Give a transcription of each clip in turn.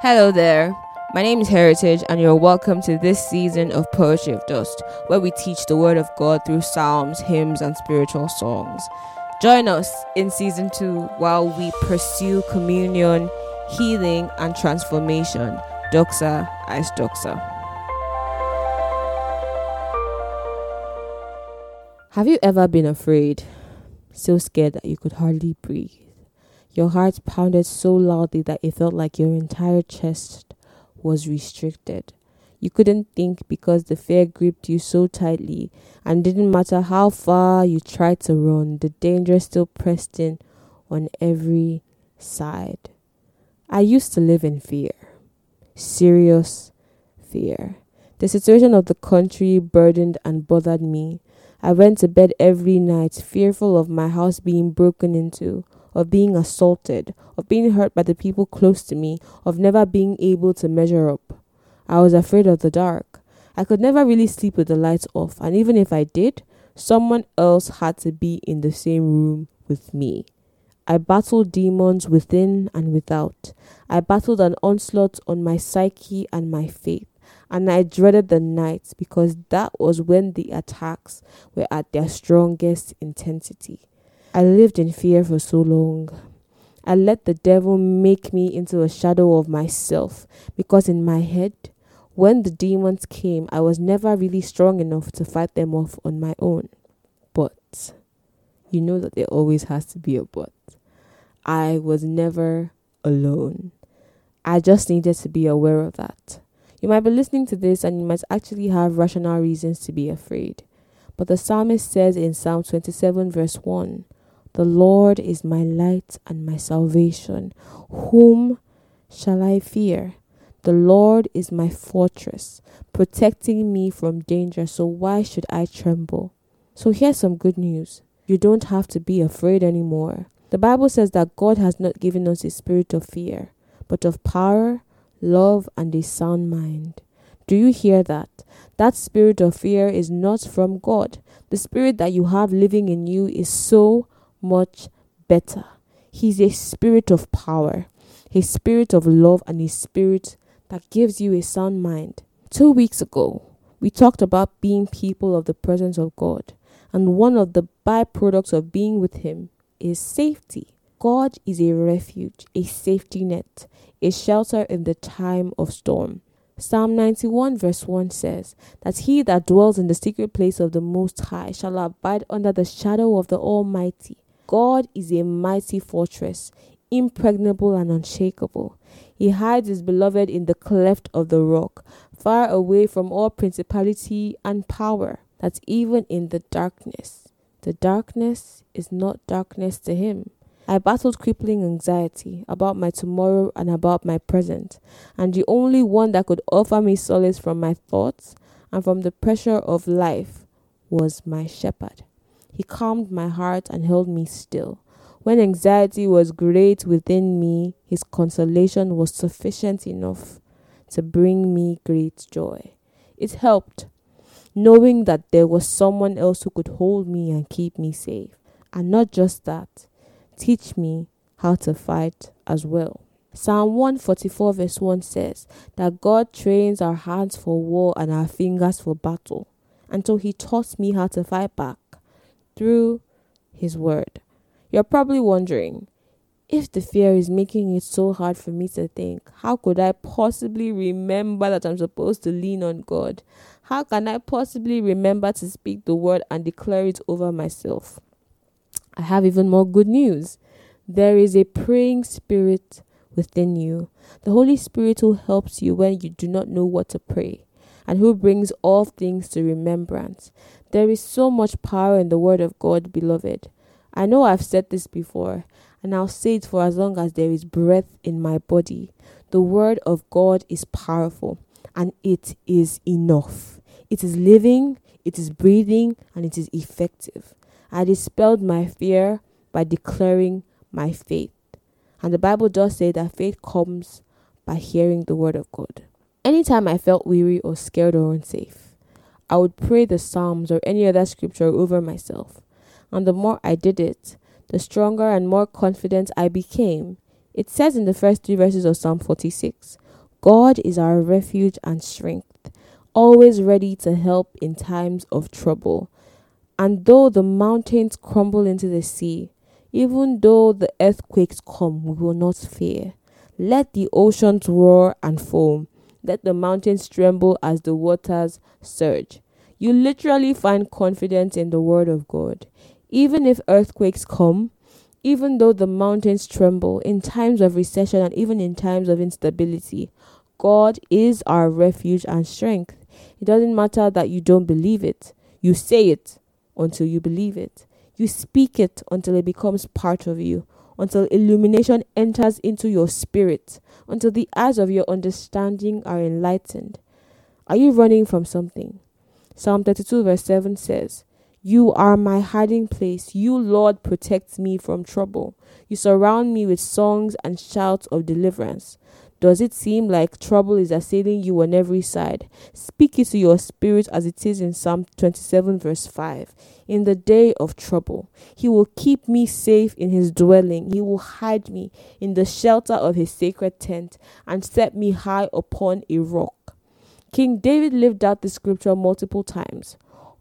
Hello there. My name is Heritage, and you're welcome to this season of Poetry of Dust, where we teach the Word of God through psalms, hymns, and spiritual songs. Join us in season two while we pursue communion, healing, and transformation. Doxa as Doxa. Have you ever been afraid? So scared that you could hardly breathe. Your heart pounded so loudly that it felt like your entire chest was restricted. You couldn't think because the fear gripped you so tightly, and didn't matter how far you tried to run, the danger still pressed in on every side. I used to live in fear, serious fear. The situation of the country burdened and bothered me. I went to bed every night fearful of my house being broken into, of being assaulted, of being hurt by the people close to me, of never being able to measure up. I was afraid of the dark. I could never really sleep with the lights off, and even if I did, someone else had to be in the same room with me. I battled demons within and without. I battled an onslaught on my psyche and my faith and I dreaded the nights because that was when the attacks were at their strongest intensity. I lived in fear for so long. I let the devil make me into a shadow of myself because in my head, when the demons came, I was never really strong enough to fight them off on my own. But you know that there always has to be a but. I was never alone. I just needed to be aware of that. You might be listening to this and you might actually have rational reasons to be afraid. But the psalmist says in Psalm 27, verse 1 The Lord is my light and my salvation. Whom shall I fear? The Lord is my fortress, protecting me from danger. So why should I tremble? So here's some good news you don't have to be afraid anymore. The Bible says that God has not given us a spirit of fear, but of power love, and a sound mind. Do you hear that? That spirit of fear is not from God. The spirit that you have living in you is so much better. He's a spirit of power, a spirit of love, and a spirit that gives you a sound mind. Two weeks ago, we talked about being people of the presence of God, and one of the byproducts of being with Him is safety. God is a refuge, a safety net, a shelter in the time of storm. Psalm 91 verse 1 says that he that dwells in the secret place of the Most High shall abide under the shadow of the Almighty. God is a mighty fortress, impregnable and unshakable. He hides his beloved in the cleft of the rock, far away from all principality and power, that even in the darkness, the darkness is not darkness to him. I battled crippling anxiety about my tomorrow and about my present, and the only one that could offer me solace from my thoughts and from the pressure of life was my shepherd. He calmed my heart and held me still. When anxiety was great within me, his consolation was sufficient enough to bring me great joy. It helped, knowing that there was someone else who could hold me and keep me safe. And not just that, teach me how to fight as well. Psalm 144, verse 1 says that God trains our hands for war and our fingers for battle. And so He taught me how to fight back through His Word. You're probably wondering if the fear is making it so hard for me to think, how could I possibly remember that I'm supposed to lean on God? How can I possibly remember to speak the Word and declare it over myself? I have even more good news. There is a praying spirit within you, the Holy Spirit who helps you when you do not know what to pray, and who brings all things to remembrance. There is so much power in the Word of God, beloved. I know I've said this before, and I'll say it for as long as there is breath in my body. The Word of God is powerful, and it is enough. It is living, it is breathing, and it is effective. I dispelled my fear by declaring my faith. And the Bible does say that faith comes by hearing the word of God. Anytime I felt weary or scared or unsafe, I would pray the Psalms or any other scripture over myself. And the more I did it, the stronger and more confident I became. It says in the first three verses of Psalm 46 God is our refuge and strength, always ready to help in times of trouble. And though the mountains crumble into the sea, even though the earthquakes come, we will not fear. Let the oceans roar and foam. Let the mountains tremble as the waters surge. You literally find confidence in the word of God. Even if earthquakes come, even though the mountains tremble in times of recession and even in times of instability, God is our refuge and strength. It doesn't matter that you don't believe it. You say it until you believe it. You speak it until it becomes part of you, until illumination enters into your spirit, until the eyes of your understanding are enlightened. Are you running from something? Psalm 32, verse 7 says, You are my hiding place. You, Lord, protect me from trouble. You surround me with songs and shouts of deliverance. Does it seem like trouble is assailing you on every side? Speak it to your spirit as it is in Psalm 27, verse 5. In the day of trouble, he will keep me safe in his dwelling. He will hide me in the shelter of his sacred tent and set me high upon a rock. King David lived out the scripture multiple times.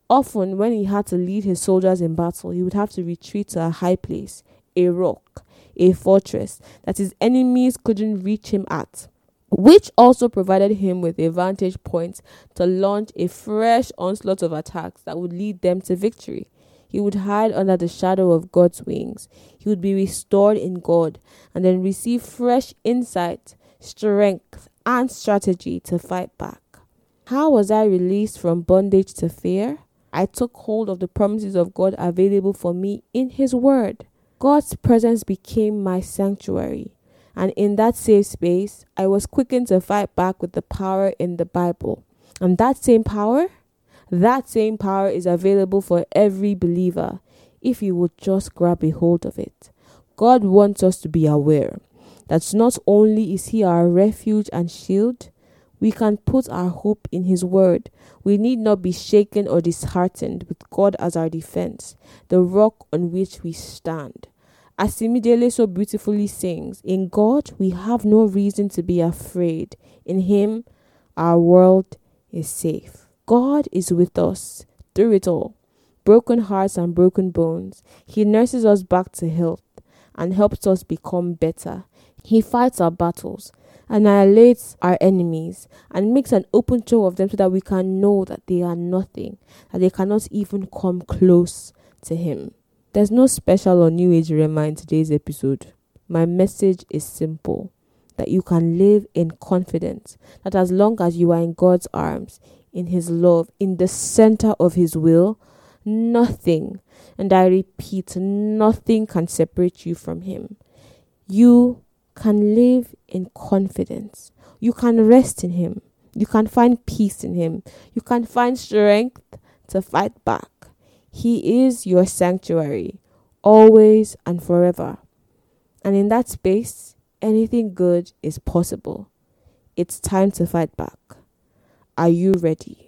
Often, when he had to lead his soldiers in battle, he would have to retreat to a high place, a rock a fortress that his enemies couldn't reach him at, which also provided him with a vantage point to launch a fresh onslaught of attacks that would lead them to victory. He would hide under the shadow of God's wings. He would be restored in God and then receive fresh insight, strength, and strategy to fight back. How was I released from bondage to fear? I took hold of the promises of God available for me in His Word. God's presence became my sanctuary, and in that safe space, I was quickened to fight back with the power in the Bible. And that same power, that same power is available for every believer if you would just grab a hold of it. God wants us to be aware that not only is He our refuge and shield, we can put our hope in His word. We need not be shaken or disheartened with God as our defense, the rock on which we stand. As Simidele so beautifully sings, In God we have no reason to be afraid. In Him our world is safe. God is with us through it all. Broken hearts and broken bones. He nurses us back to health and helps us become better. He fights our battles annihilates our enemies and makes an open show of them so that we can know that they are nothing, that they cannot even come close to Him. There's no special or new age rhema in today's episode. My message is simple that you can live in confidence, that as long as you are in God's arms, in His love, in the center of His will, nothing, and I repeat, nothing can separate you from Him. You can live in confidence. You can rest in Him. You can find peace in Him. You can find strength to fight back. He is your sanctuary, always and forever. And in that space, anything good is possible. It's time to fight back. Are you ready?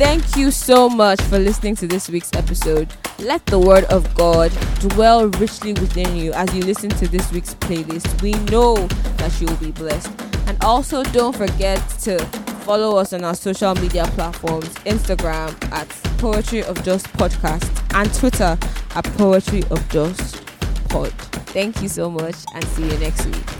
Thank you so much for listening to this week's episode. Let the word of God dwell richly within you as you listen to this week's playlist. We know that you will be blessed. And also, don't forget to follow us on our social media platforms Instagram at Poetry of Just Podcast and Twitter at Poetry of Just Pod. Thank you so much and see you next week.